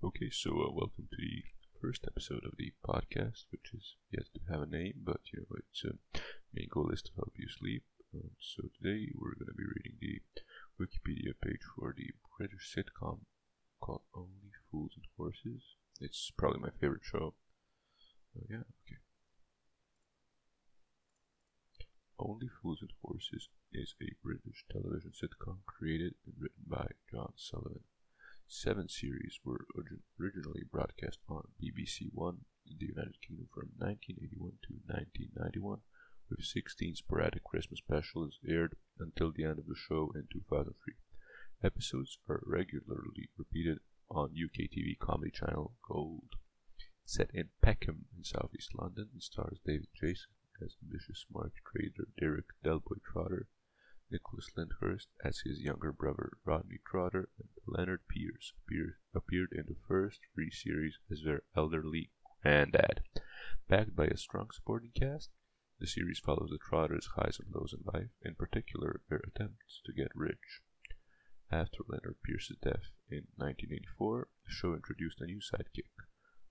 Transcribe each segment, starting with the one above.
Okay, so uh, welcome to the first episode of the podcast, which is yet to have a name, but you know, its uh, main goal is to help you sleep. Uh, so today we're going to be reading the Wikipedia page for the British sitcom called Only Fools and Horses. It's probably my favorite show. Uh, yeah, okay. Only Fools and Horses is a British television sitcom created and written by John Sullivan. Seven series were originally broadcast on BBC One in the United Kingdom from 1981 to 1991, with 16 sporadic Christmas specials aired until the end of the show in 2003. Episodes are regularly repeated on UK TV comedy channel Gold. Set in Peckham in southeast London, it stars David Jason as ambitious market trader Derek Delboy Trotter, Nicholas Lyndhurst as his younger brother Rodney Trotter, and Lennard Pearce appeared, in the first three series as their elderly granddad. Backed by a strong supporting cast, the series follows the Trotters' highs and lows in life, in particular their attempts to get rich. After Lennard Pearce's death in 1984, the show introduced a new sidekick,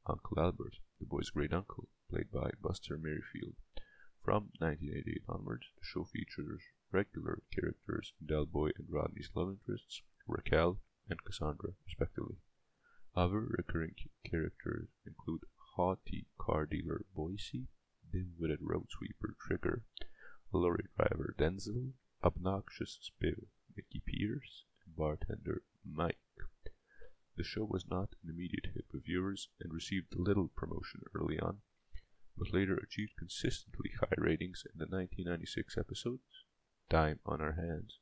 Uncle Albert, the boy's great uncle, played by Buster Merryfield. From 1988 onwards, the show features regular characters Del Boy and Rodney's love interests, Raquel and Cassandra, respectively. Other recurring characters include haughty car dealer Boycie, dim-witted road sweeper Trigger, lorry driver Denzil, obnoxious spiv Mickey Pearce, and bartender Mike. The show was not an immediate hit with viewers and received little promotion early on, but later achieved consistently high ratings in the 1996 episodes. Time on Our Hands,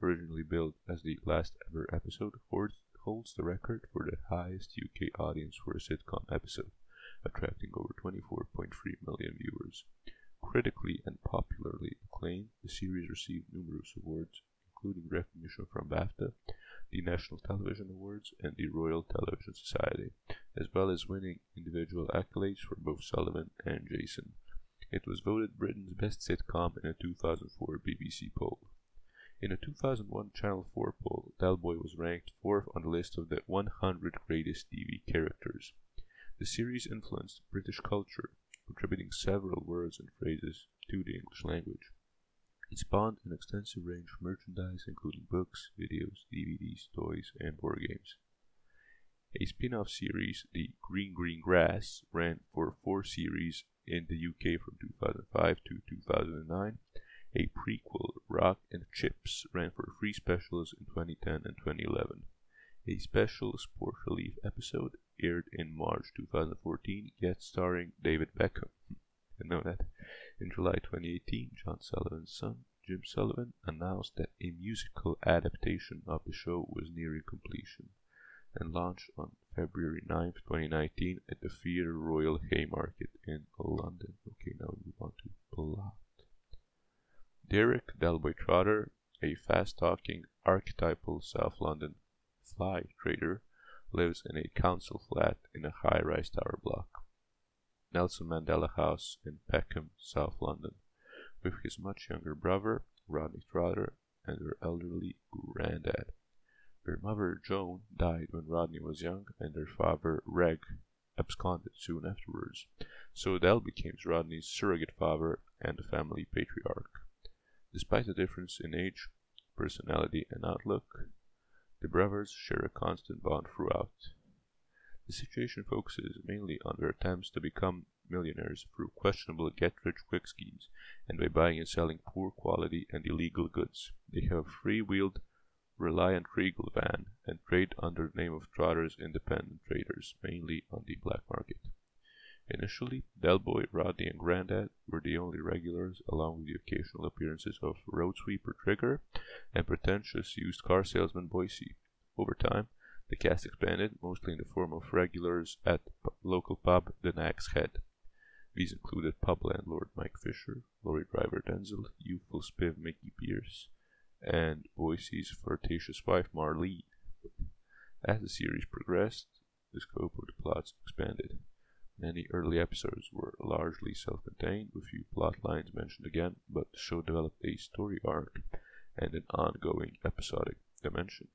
originally billed as the last ever episode, holds the record for the highest UK audience for a sitcom episode, attracting over 24.3 million viewers. Critically and popularly acclaimed, the series received numerous awards, including recognition from BAFTA, the National Television Awards, and the Royal Television Society, as well as winning individual accolades for both Sullivan and Jason. It was voted Britain's best sitcom in a 2004 BBC poll. In a 2001 Channel 4 poll, Delboy was ranked fourth on the list of the 100 greatest TV characters. The series influenced British culture, contributing several words and phrases to the English language. It spawned an extensive range of merchandise, including books, videos, DVDs, toys, and board games. A spin-off series, The Green Green Grass, ran for four series in the UK from 2005 to 2009. A prequel, Rock and Chips, ran for three specials in 2010 and 2011. A special Sport Relief episode aired in March 2014, yet starring David Beckham. I know that. In July 2018, John Sullivan's son, Jim Sullivan, announced that a musical adaptation of the show was nearing completion and launched on February 9, 2019 at the Theatre Royal Haymarket in London. Okay, now we want to plot. Derek Delboy Trotter, a fast-talking, archetypal South London fly trader, lives in a council flat in a high-rise tower block. Nelson Mandela House in Peckham, South London, with his much younger brother, Rodney Trotter, and their elderly granddad. Their mother, Joan, died when Rodney was young, and their father, Reg, absconded soon afterwards, so Del became Rodney's surrogate father and the family patriarch. Despite the difference in age, personality, and outlook, the brothers share a constant bond throughout. The situation focuses mainly on their attempts to become millionaires through questionable get-rich-quick schemes and by buying and selling poor quality and illegal goods. They have a free-wheeled Reliant Regal van and trade under the name of Trotter's Independent Traders, mainly on the black market. Initially, Del Boy, Rodney, and Grandad were the only regulars, along with the occasional appearances of road sweeper Trigger and pretentious used car salesman Boycie. Over time, the cast expanded, mostly in the form of regulars at the local pub The Nag's Head. These included pub landlord Mike Fisher, lorry driver Denzil, youthful spiv Mickey Pearce, and Boycie's flirtatious wife Marlene. As the series progressed, the scope of the plots expanded. Many early episodes were largely self-contained, with few plot lines mentioned again, but the show developed a story arc and an ongoing episodic dimension.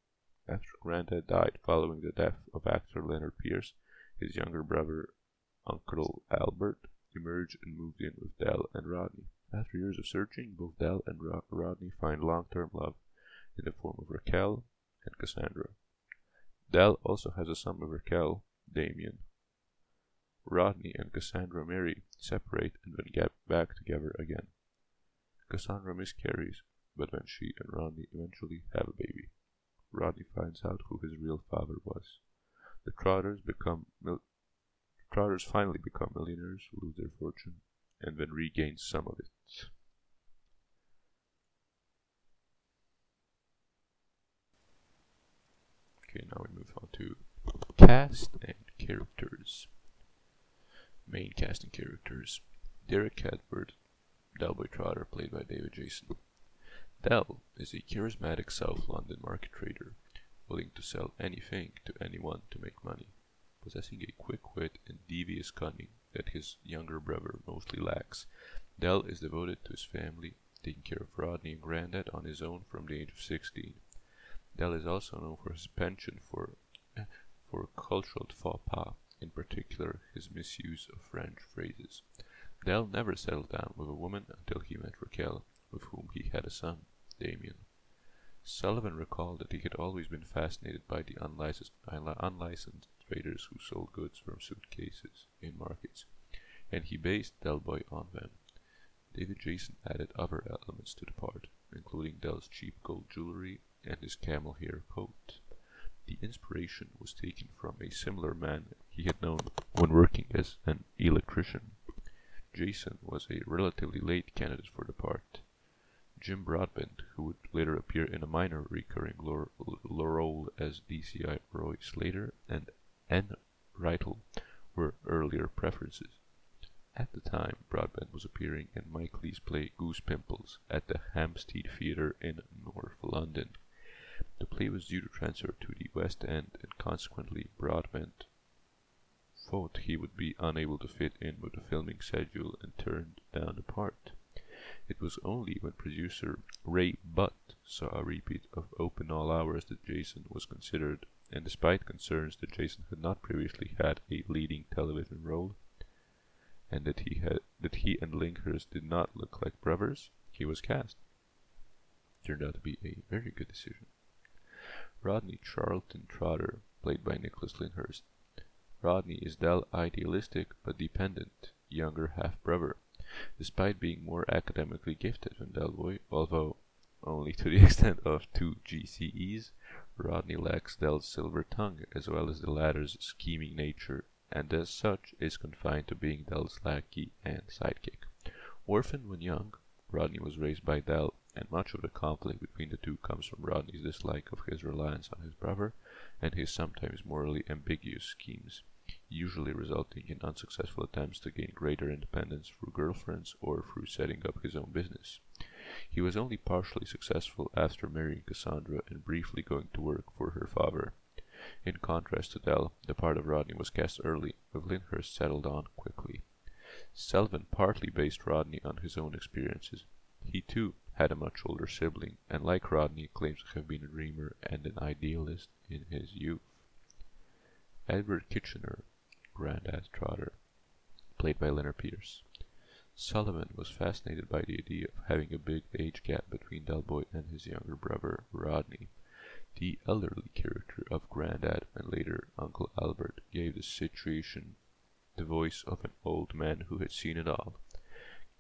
After Grandad died following the death of actor Lennard Pearce, his younger brother, Uncle Albert, emerged and moved in with Del and Rodney. After years of searching, both Del and Rodney find long-term love in the form of Raquel and Cassandra. Del also has a son with Raquel, Damien. Rodney and Cassandra marry, separate, and then get back together again. Cassandra miscarries, but then she and Rodney eventually have a baby. Rodney finds out who his real father was. The Trotters become mil- Trotters finally become millionaires, lose their fortune, and then regain some of it. Okay, now we move on to cast and characters. Main cast and characters. Derek Edward, Delboy Trotter, played by David Jason. Del is a charismatic South London market trader, willing to sell anything to anyone to make money, possessing a quick wit and devious cunning that his younger brother mostly lacks. Del is devoted to his family, taking care of Rodney and Grandad on his own from the age of 16. Del is also known for his penchant for for cultural faux pas, in particular his misuse of French phrases. Del never settled down with a woman until he met Raquel, with whom he had a son, Damien. Sullivan recalled that he had always been fascinated by the unlicensed, unlicensed traders who sold goods from suitcases in markets, and he based Del Boy on them. David Jason added other elements to the part, including Del's cheap gold jewelry and his camel hair coat. The inspiration was taken from a similar man he had known when working as an electrician. Jason was a relatively late candidate for the part. Jim Broadbent, who would later appear in a minor recurring role as DCI Roy Slater, and Enn Reitel were earlier preferences. At the time, Broadbent was appearing in Mike Leigh's play Goose Pimples at the Hampstead Theatre in North London. The play was due to transfer to the West End, and consequently Broadbent thought he would be unable to fit in with the filming schedule and turned down the part. It was only when producer Ray Butt saw a repeat of Open All Hours that Jason was considered, and despite concerns that Jason had not previously had a leading television role, and that he and Lyndhurst did not look like brothers, he was cast. Turned out to be a very good decision. Rodney Charlton Trotter, played by Nicholas Lyndhurst. Rodney is Del idealistic but dependent younger half brother, despite being more academically gifted than Delboy, although only to the extent of two GCEs. Rodney lacks Del's silver tongue as well as the latter's scheming nature, and as such is confined to being Del's lackey and sidekick. Orphaned when young, Rodney was raised by Del, and much of the conflict between the two comes from Rodney's dislike of his reliance on his brother and his sometimes morally ambiguous schemes, usually resulting in unsuccessful attempts to gain greater independence through girlfriends or through setting up his own business. He was only partially successful after marrying Cassandra and briefly going to work for her father. In contrast to Del, the part of Rodney was cast early, with Lyndhurst settled on quickly. Sullivan partly based Rodney on his own experiences. He too had a much older sibling, and like Rodney claims to have been a dreamer and an idealist in his youth. Edward Kitchener, Grandad Trotter, played by Lennard Pearce. Sullivan was fascinated by the idea of having a big age gap between Delboy and his younger brother, Rodney. The elderly character of Grandad and later Uncle Albert gave the situation the voice of an old man who had seen it all.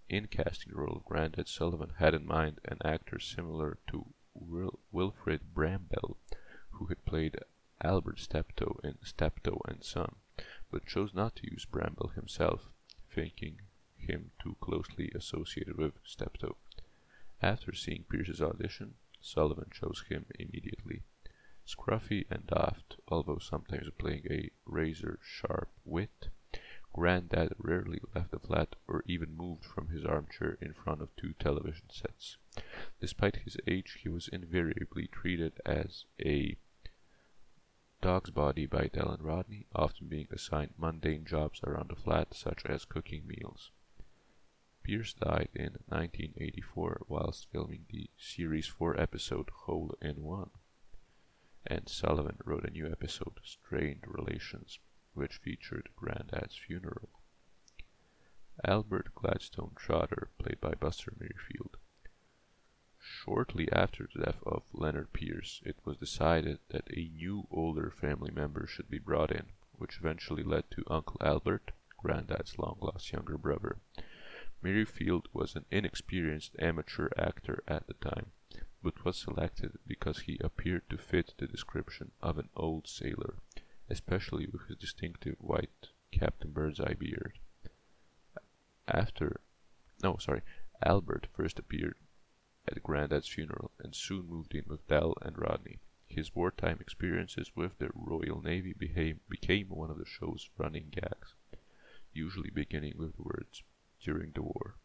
In casting the role of Grandad, Sullivan had in mind an actor similar to Wil- Wilfrid Brambell, who had played Albert Steptoe in Steptoe and Son, but chose not to use Brambell himself, thinking him too closely associated with Steptoe. After seeing Pearce's audition, Sullivan chose him immediately. Scruffy and daft, although sometimes playing a razor-sharp wit, Grandad rarely left the flat or even moved from his armchair in front of two television sets. Despite his age, he was invariably treated as a dog's body by Del and Rodney, often being assigned mundane jobs around the flat, such as cooking meals. Pearce died in 1984 whilst filming the series 4 episode Hole in One. and Sullivan wrote a new episode, Strained Relations, which featured Grandad's funeral. Albert Gladstone Trotter, played by Buster Merryfield. Shortly after the death of Lennard Pearce, it was decided that a new older family member should be brought in, which eventually led to Uncle Albert, Granddad's long-lost younger brother. Merryfield was an inexperienced amateur actor at the time, but was selected because he appeared to fit the description of an old sailor, especially with his distinctive white Captain Birdseye beard. After, no, sorry, Albert first appeared at Grandad's funeral and soon moved in with Del and Rodney. His wartime experiences with the Royal Navy became, became one of the show's running gags, usually beginning with the words, during the war.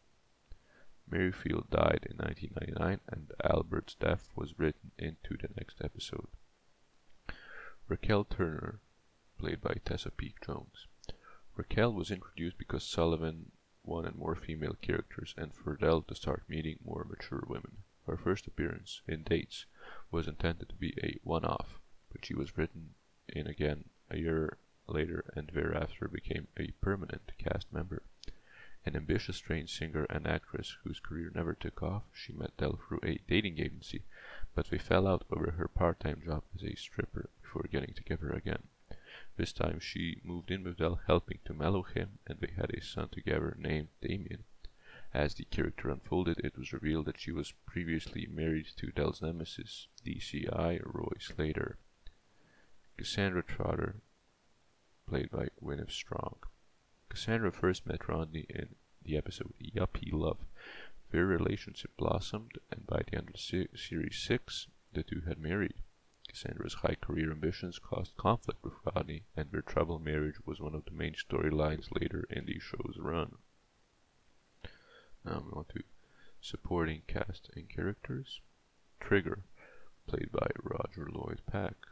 Merryfield died in 1999 and Albert's death was written into the next episode. Raquel Turner, played by Tessa Peak Jones. Raquel was introduced because Sullivan wanted more female characters and for Del to start meeting more mature women. Her first appearance in Dates was intended to be a one-off, but she was written in again a year later and thereafter became a permanent cast member. An ambitious trained singer and actress whose career never took off, she met Del through a dating agency, but they fell out over her part-time job as a stripper before getting together again. This time she moved in with Del, helping to mellow him, and they had a son together named Damien. As the character unfolded, it was revealed that she was previously married to Del's nemesis, DCI Roy Slater. Cassandra Trotter, played by Gwyneth Strong. Cassandra first met Rodney in the episode Yuppie Love. Their relationship blossomed, and by the end of se Series 6, the two had married. Cassandra's high career ambitions caused conflict with Rodney, and their troubled marriage was one of the main storylines later in the show's run. Now we on to supporting cast and characters. Trigger, played by Roger Lloyd Pack.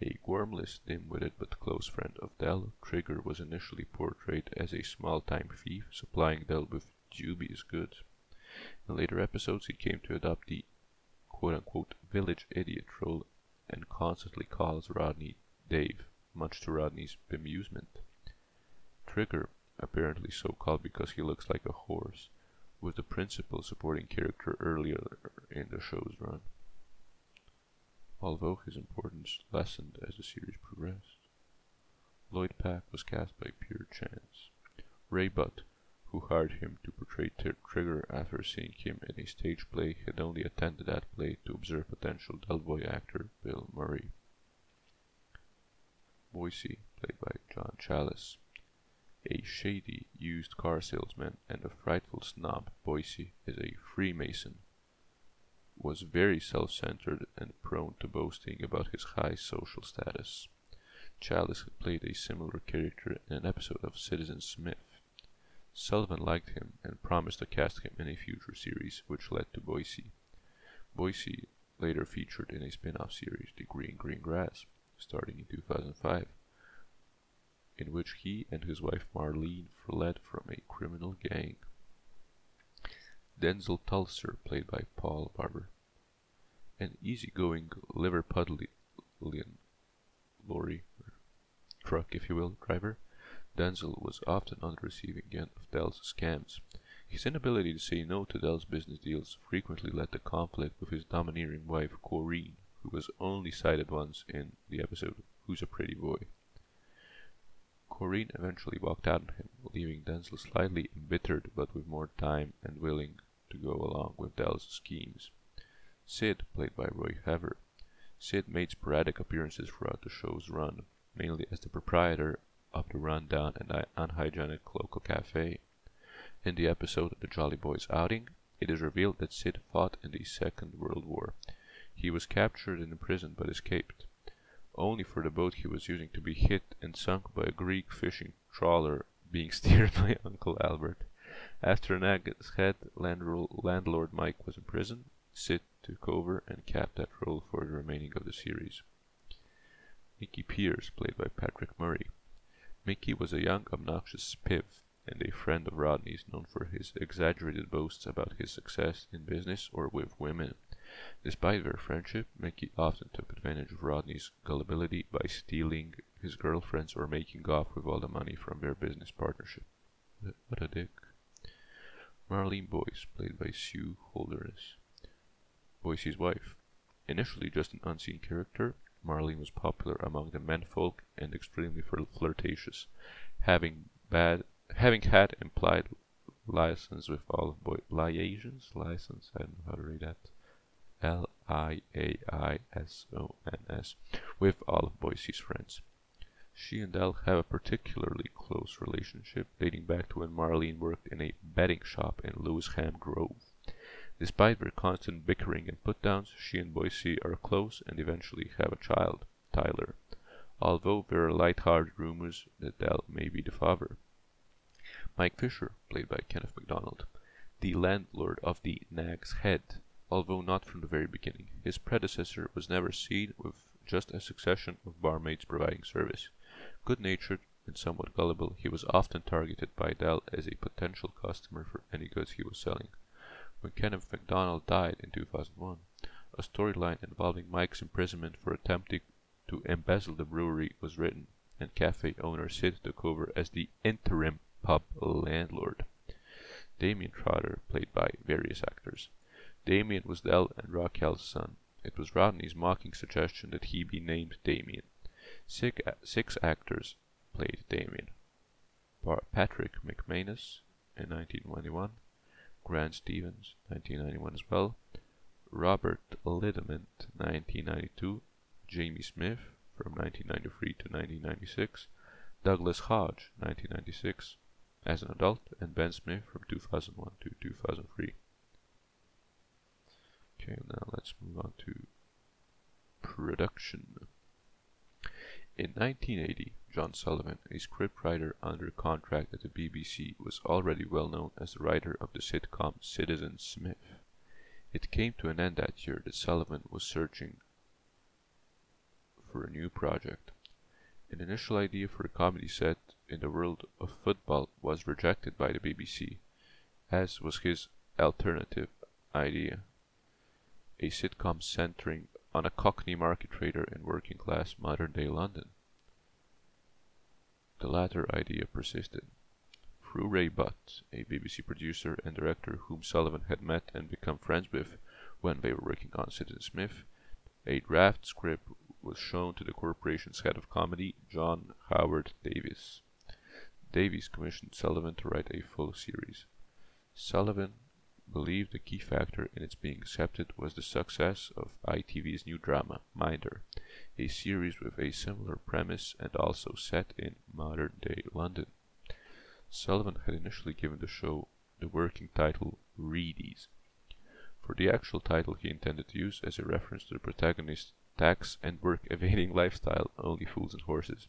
A gormless, dim-witted but close friend of Del, Trigger was initially portrayed as a small-time thief supplying Del with dubious goods. In later episodes, he came to adopt the quote-unquote village idiot role and constantly calls Rodney Dave, much to Rodney's bemusement. Trigger, apparently so called because he looks like a horse, was the principal supporting character earlier in the show's run although his importance lessened as the series progressed. Lloyd Pack was cast by pure chance. Ray Butt, who hired him to portray Trigger after seeing him in a stage play, had only attended that play to observe potential Del Boy actor Bill Murray. Boycie, played by John Challis. A shady used car salesman and a frightful snob, Boycie is a Freemason was very self-centered and prone to boasting about his high social status. Challis had played a similar character in an episode of Citizen Smith. Sullivan liked him and promised to cast him in a future series, which led to Boycie. Boycie later featured in a spin-off series, The Green Green Grass, starting in 2005, in which he and his wife Marlene fled from a criminal gang. Denzil Tulser, played by Paul Barber. An easygoing Liverpudlian lorry, truck if you will, driver, Denzil was often on the receiving end of Del's scams. His inability to say no to Del's business deals frequently led to conflict with his domineering wife Corinne, who was only cited once in the episode Who's a Pretty Boy. Corinne eventually walked out on him, leaving Denzil slightly embittered but with more time and willing to go along with Del's schemes. Sid, played by Roy Heather. Sid made sporadic appearances throughout the show's run, mainly as the proprietor of the rundown and unhygienic local cafe. In the episode The Jolly Boys Outing, it is revealed that Sid fought in the Second World War. He was captured and imprisoned but escaped, only for the boat he was using to be hit and sunk by a Greek fishing trawler being steered by Uncle Albert. After Nag's head, landlord Mike was in prison. Sid took over and capped that role for the remaining of the series. Mickey Pearce, played by Patrick Murray. Mickey was a young, obnoxious spiv and a friend of Rodney's known for his exaggerated boasts about his success in business or with women. Despite their friendship, Mickey often took advantage of Rodney's gullibility by stealing his girlfriends or making off with all the money from their business partnership. What a dick. Marlene Boyce, played by Sue Holderness. Boyce's wife. Initially just an unseen character, Marlene was popular among the menfolk and extremely flirtatious, having bad having had implied license with all boy liaisons license I don't know how to read that L I A I S O N S with all of Boyce's friends. She and Del have a particularly close relationship dating back to when Marlene worked in a betting shop in Lewisham Grove. Despite their constant bickering and put-downs, she and Boycie are close and eventually have a child, Tyler, although there are light-hearted rumors that Del may be the father. Mike Fisher, played by Kenneth MacDonald, the landlord of the Nag's Head, although not from the very beginning. His predecessor was never seen with just a succession of barmaids providing service. Good-natured and somewhat gullible, he was often targeted by Del as a potential customer for any goods he was selling. When Kenneth MacDonald died in 2001, a storyline involving Mike's imprisonment for attempting to embezzle the brewery was written, and cafe owner Sid took over as the interim pub landlord. Damien Trotter, played by various actors. Damien was Del and Raquel's son. It was Rodney's mocking suggestion that he be named Damien. Six, six actors played Damien. Patrick McManus in 1921, Grant Stevens 1991 as well, Robert Liddement 1992, Jamie Smith from 1993 to 1996, Douglas Hodge 1996 as an adult, and Ben Smith from 2001 to 2003. Okay, now let's move on to production. In 1980, John Sullivan, a scriptwriter under contract at the BBC, was already well known as the writer of the sitcom Citizen Smith. It came to an end that year that Sullivan was searching for a new project. An initial idea for a comedy set in the world of football was rejected by the BBC, as was his alternative idea a sitcom centering on a cockney market trader in working class modern day London. The latter idea persisted. Through Ray Butt, a BBC producer and director whom Sullivan had met and become friends with when they were working on Citizen Smith, a draft script was shown to the corporation's head of comedy, John Howard Davies. Davies commissioned Sullivan to write a full series. Sullivan believed the key factor in its being accepted was the success of ITV's new drama, Minder, a series with a similar premise and also set in modern-day London. Sullivan had initially given the show the working title Readies. For the actual title he intended to use as a reference to the protagonist's tax and work evading lifestyle, Only Fools and Horses.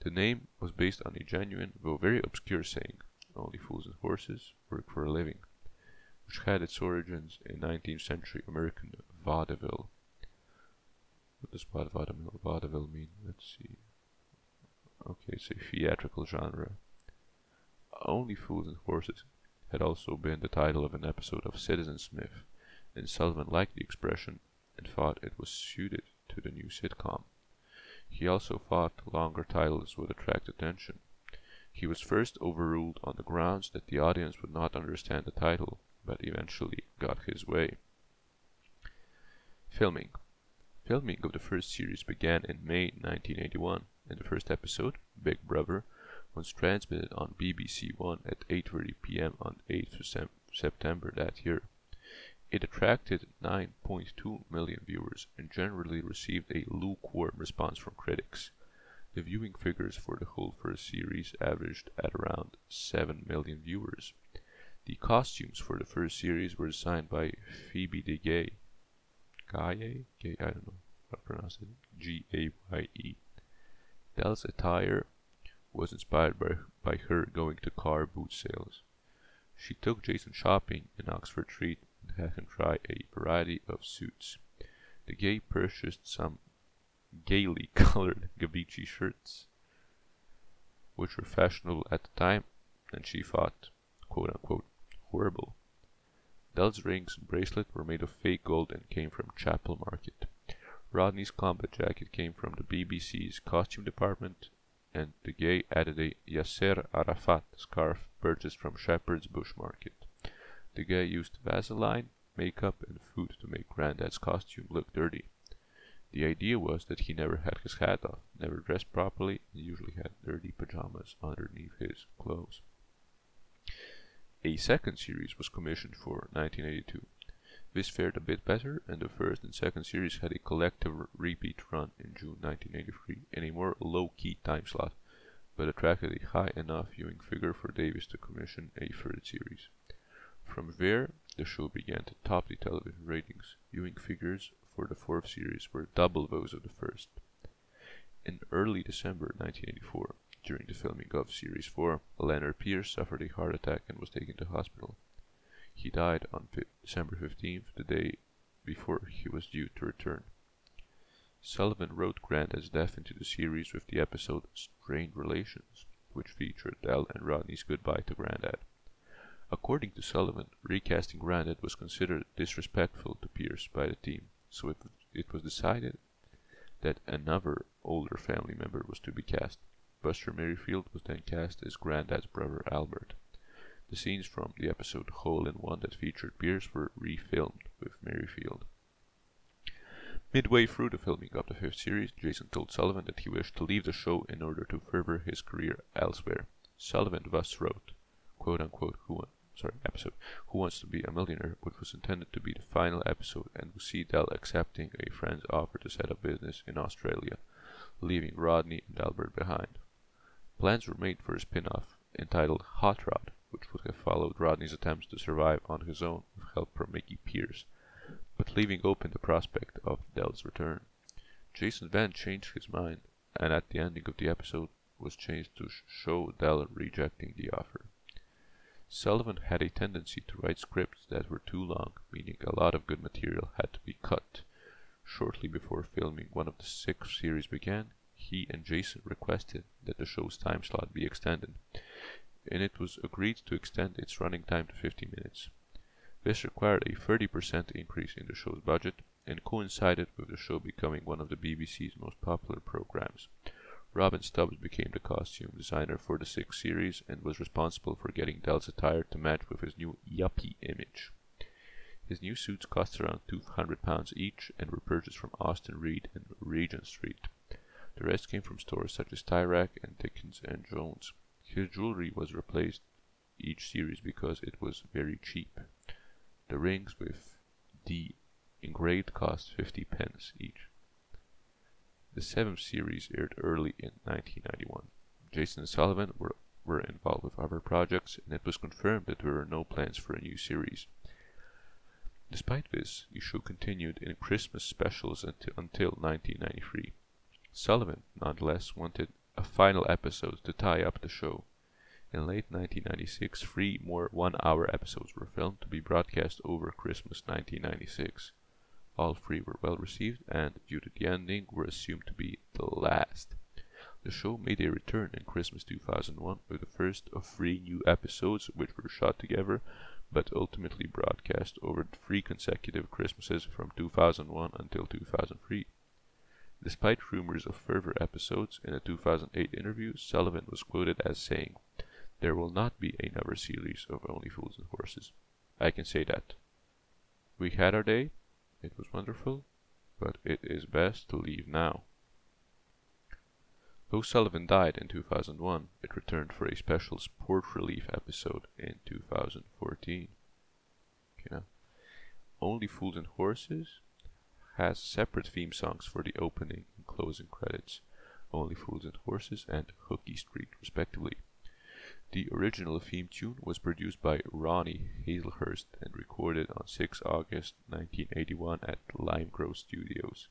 The name was based on a genuine, though very obscure saying, Only fools and horses work for a living which had its origins in 19th century American vaudeville. What does vaudeville, vaudeville mean? Let's see. Okay, it's a theatrical genre. Only Fools and Horses had also been the title of an episode of Citizen Smith, and Sullivan liked the expression and thought it was suited to the new sitcom. He also thought longer titles would attract attention. He was first overruled on the grounds that the audience would not understand the title but eventually got his way. Filming Filming of the first series began in May 1981, and the first episode, Big Brother, was transmitted on BBC One at 8.30 pm on 8th September that year. It attracted 9.2 million viewers and generally received a lukewarm response from critics. The viewing figures for the whole first series averaged at around 7 million viewers. The costumes for the first series were designed by Phoebe de Gaye. Gaye? Gaye? I don't know how to pronounce it. G-A-Y-E. Del's attire was inspired by, by her going to car boot sales. She took Jason shopping in Oxford Street and had him try a variety of suits. De Gaye purchased some gaily colored Gabicci shirts, which were fashionable at the time, and she thought, quote unquote, horrible. Del's rings and bracelet were made of fake gold and came from Chapel Market. Rodney's combat jacket came from the BBC's costume department, and de Gaye added a Yasser Arafat scarf purchased from Shepherd's Bush Market. De Gaye used Vaseline, makeup, and food to make Grandad's costume look dirty. The idea was that he never had his hat off, never dressed properly, and usually had dirty pajamas underneath his clothes. A second series was commissioned for 1982. This fared a bit better, and the first and second series had a collective repeat run in June 1983 in a more low-key time slot, but attracted a high enough viewing figure for Davies to commission a third series. From there, the show began to top the television ratings. Viewing figures for the fourth series were double those of the first. In early December 1984, during the filming of Series 4, Lennard Pearce suffered a heart attack and was taken to hospital. He died on December 15th, the day before he was due to return. Sullivan wrote Grandad's death into the series with the episode Strained Relations, which featured Del and Rodney's goodbye to Grandad. According to Sullivan, recasting Grandad was considered disrespectful to Pearce by the team so it, it was decided that another older family member was to be cast. Buster Merryfield was then cast as Grandad's brother Albert. The scenes from the episode Hole in One that featured Pearce were refilmed with Merryfield. Midway through the filming of the fifth series, Jason told Sullivan that he wished to leave the show in order to further his career elsewhere. Sullivan thus wrote, quote unquote, who sorry, episode, Who Wants to Be a Millionaire, which was intended to be the final episode and would see Del accepting a friend's offer to set up business in Australia, leaving Rodney and Albert behind. Plans were made for a spin-off entitled Hot Rod, which would have followed Rodney's attempts to survive on his own with help from Mickey Pearce, but leaving open the prospect of Del's return. Jason Van changed his mind, and at the ending of the episode was changed to show Del rejecting the offer. Sullivan had a tendency to write scripts that were too long, meaning a lot of good material had to be cut. Shortly before filming one of the six series began, he and Jason requested that the show's time slot be extended, and it was agreed to extend its running time to 50 minutes. This required a 30% increase in the show's budget and coincided with the show becoming one of the BBC's most popular programs. Robin Stubbs became the costume designer for the sixth series and was responsible for getting Del's attire to match with his new yuppie image. His new suits cost around £200 each and were purchased from Austin Reed and Regent Street. The rest came from stores such as Tyrac and Dickins and Jones. His jewelry was replaced each series because it was very cheap. The rings with D engraved cost 50 pence each. The seventh series aired early in 1991. Jason and Sullivan were, were involved with other projects, and it was confirmed that there were no plans for a new series. Despite this, the show continued in Christmas specials until, until 1993. Sullivan, nonetheless, wanted a final episode to tie up the show. In late 1996, three more one-hour episodes were filmed to be broadcast over Christmas 1996. All three were well received and, due to the ending, were assumed to be the last. The show made a return in Christmas 2001 with the first of three new episodes which were shot together but ultimately broadcast over three consecutive Christmases from 2001 until 2003. Despite rumors of further episodes, in a 2008 interview, Sullivan was quoted as saying, There will not be another series of Only Fools and Horses. I can say that. We had our day, it was wonderful, but it is best to leave now. Though Sullivan died in 2001, it returned for a special sport relief episode in 2014. Okay, Only Fools and Horses has separate theme songs for the opening and closing credits, Only Fools and Horses and Hooky Street, respectively. The original theme tune was produced by Ronnie Hazlehurst and recorded on 6 August 1981 at Lime Grove Studios.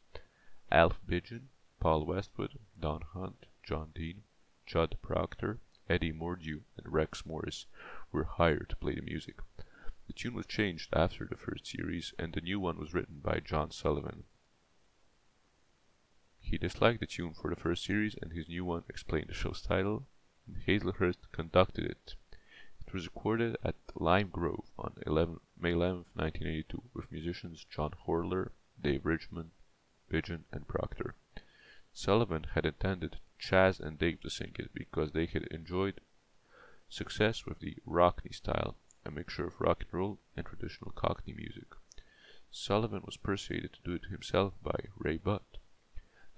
Alf Bidgen, Paul Westwood, Don Hunt, John Dean, Judd Proctor, Eddie Mordue, and Rex Morris were hired to play the music. The tune was changed after the first series, and the new one was written by John Sullivan. He disliked the tune for the first series, and his new one explained the show's title, Hazlehurst conducted it. It was recorded at Lime Grove on 11 May 11, 1982, with musicians John Horler, Dave Richmond, Pidgeon, and Proctor. Sullivan had intended Chas and Dave to sing it because they had enjoyed success with the Rockney style, a mixture of rock and roll and traditional Cockney music. Sullivan was persuaded to do it himself by Ray Butt.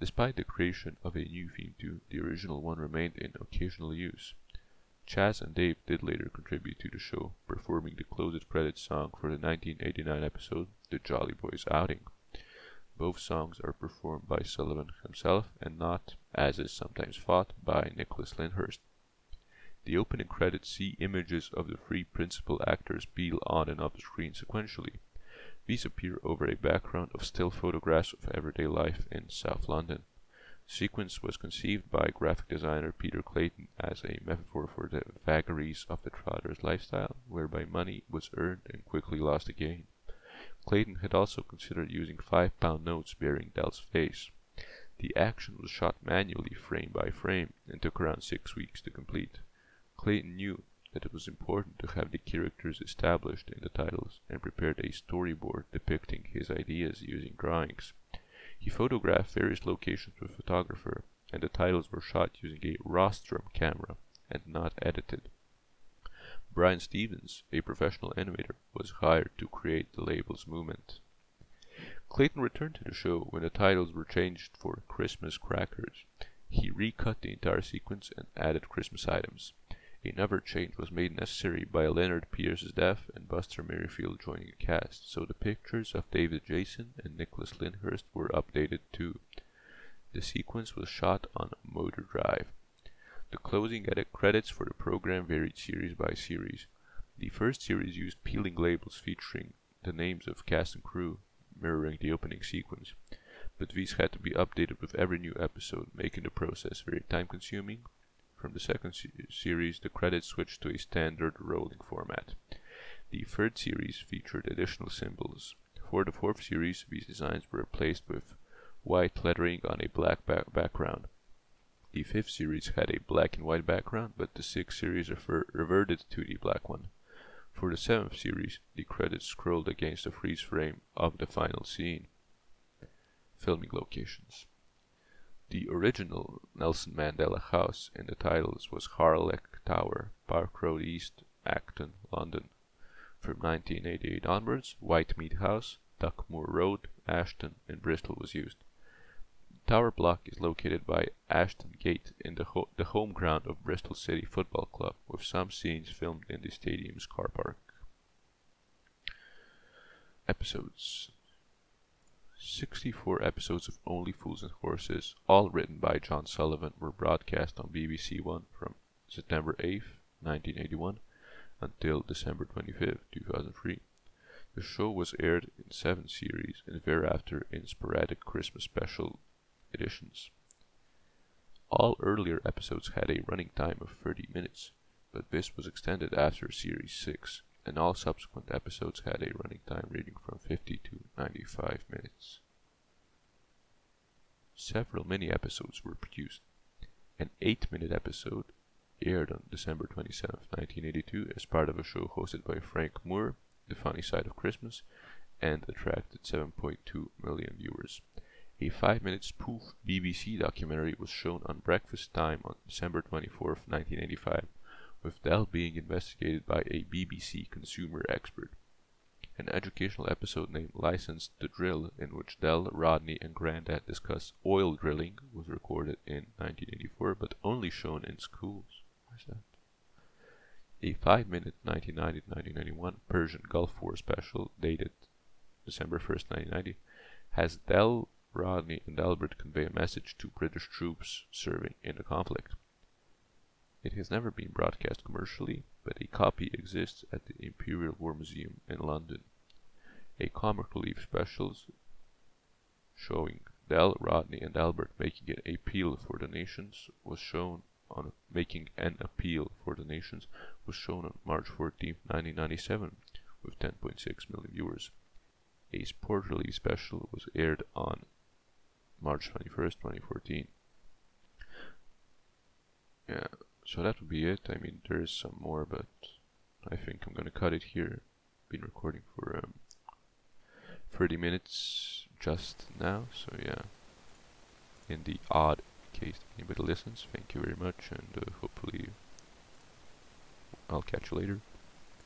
Despite the creation of a new theme tune, the original one remained in occasional use. Chas and Dave did later contribute to the show, performing the closing credits song for the 1989 episode, The Jolly Boys Outing. Both songs are performed by Sullivan himself and not, as is sometimes thought, by Nicholas Lyndhurst. The opening credits see images of the three principal actors peel on and off the screen sequentially. These appear over a background of still photographs of everyday life in South London. The sequence was conceived by graphic designer Peter Clayton as a metaphor for the vagaries of the trotter's lifestyle, whereby money was earned and quickly lost again. Clayton had also considered using five pound notes bearing Del's face. The action was shot manually frame by frame and took around six weeks to complete. Clayton knew that it was important to have the characters established in the titles and prepared a storyboard depicting his ideas using drawings. He photographed various locations with a photographer, and the titles were shot using a rostrum camera and not edited. Brian Stevens, a professional animator, was hired to create the label's movement. Clayton returned to the show when the titles were changed for Christmas Crackers. He recut the entire sequence and added Christmas items. Another change was made necessary by Lennard Pearce's death and Buster Merryfield joining the cast, so the pictures of David Jason and Nicholas Lyndhurst were updated too. The sequence was shot on Motor Drive. The closing edit credits for the program varied series by series. The first series used peeling labels featuring the names of cast and crew, mirroring the opening sequence, but these had to be updated with every new episode, making the process very time consuming. From the second se series, the credits switched to a standard rolling format. The third series featured additional symbols. For the fourth series, these designs were replaced with white lettering on a black ba background. The fifth series had a black and white background, but the sixth series reverted to the black one. For the seventh series, the credits scrolled against the freeze frame of the final scene. Filming locations. The original Nelson Mandela house in the titles was Harlech Tower, Park Road East, Acton, London. From 1988 onwards, Whitemead House, Duckmoor Road, Ashton, and Bristol was used. The tower Block is located by Ashton Gate in the, ho the home ground of Bristol City Football Club, with some scenes filmed in the stadium's car park. Episodes 64 episodes of Only Fools and Horses, all written by John Sullivan, were broadcast on BBC One from September 8, 1981 until December 25, 2003. The show was aired in seven series and thereafter in sporadic Christmas special editions. All earlier episodes had a running time of 30 minutes, but this was extended after Series 6, and all subsequent episodes had a running time ranging from 50 to 95 minutes. Several mini episodes were produced. An 8 minute episode aired on December 27, 1982, as part of a show hosted by Frank Muir, The Funny Side of Christmas, and attracted 7.2 million viewers. A five-minute spoof BBC documentary was shown on breakfast time on December 24, 1985, with Del being investigated by a BBC consumer expert. An educational episode named License to Drill, in which Del, Rodney, and Grandad discuss oil drilling, was recorded in 1984 but only shown in schools. Why is that? A five-minute 1990-1991 Persian Gulf War special dated December 1st, 1990, has Del, Rodney and Albert convey a message to British troops serving in the conflict. It has never been broadcast commercially, but a copy exists at the Imperial War Museum in London. A comic relief specials showing Del, Rodney, and Albert making an appeal for the nations was shown on making an appeal for the nations was shown on March 14, 1997, with 10.6 million viewers. A sport relief special was aired on March 21st, 2014. Yeah, so that would be it. I mean, there is some more, but I think I'm gonna cut it here. been recording for um, 30 minutes just now, so yeah. In the odd case anybody listens, thank you very much, and uh, hopefully I'll catch you later.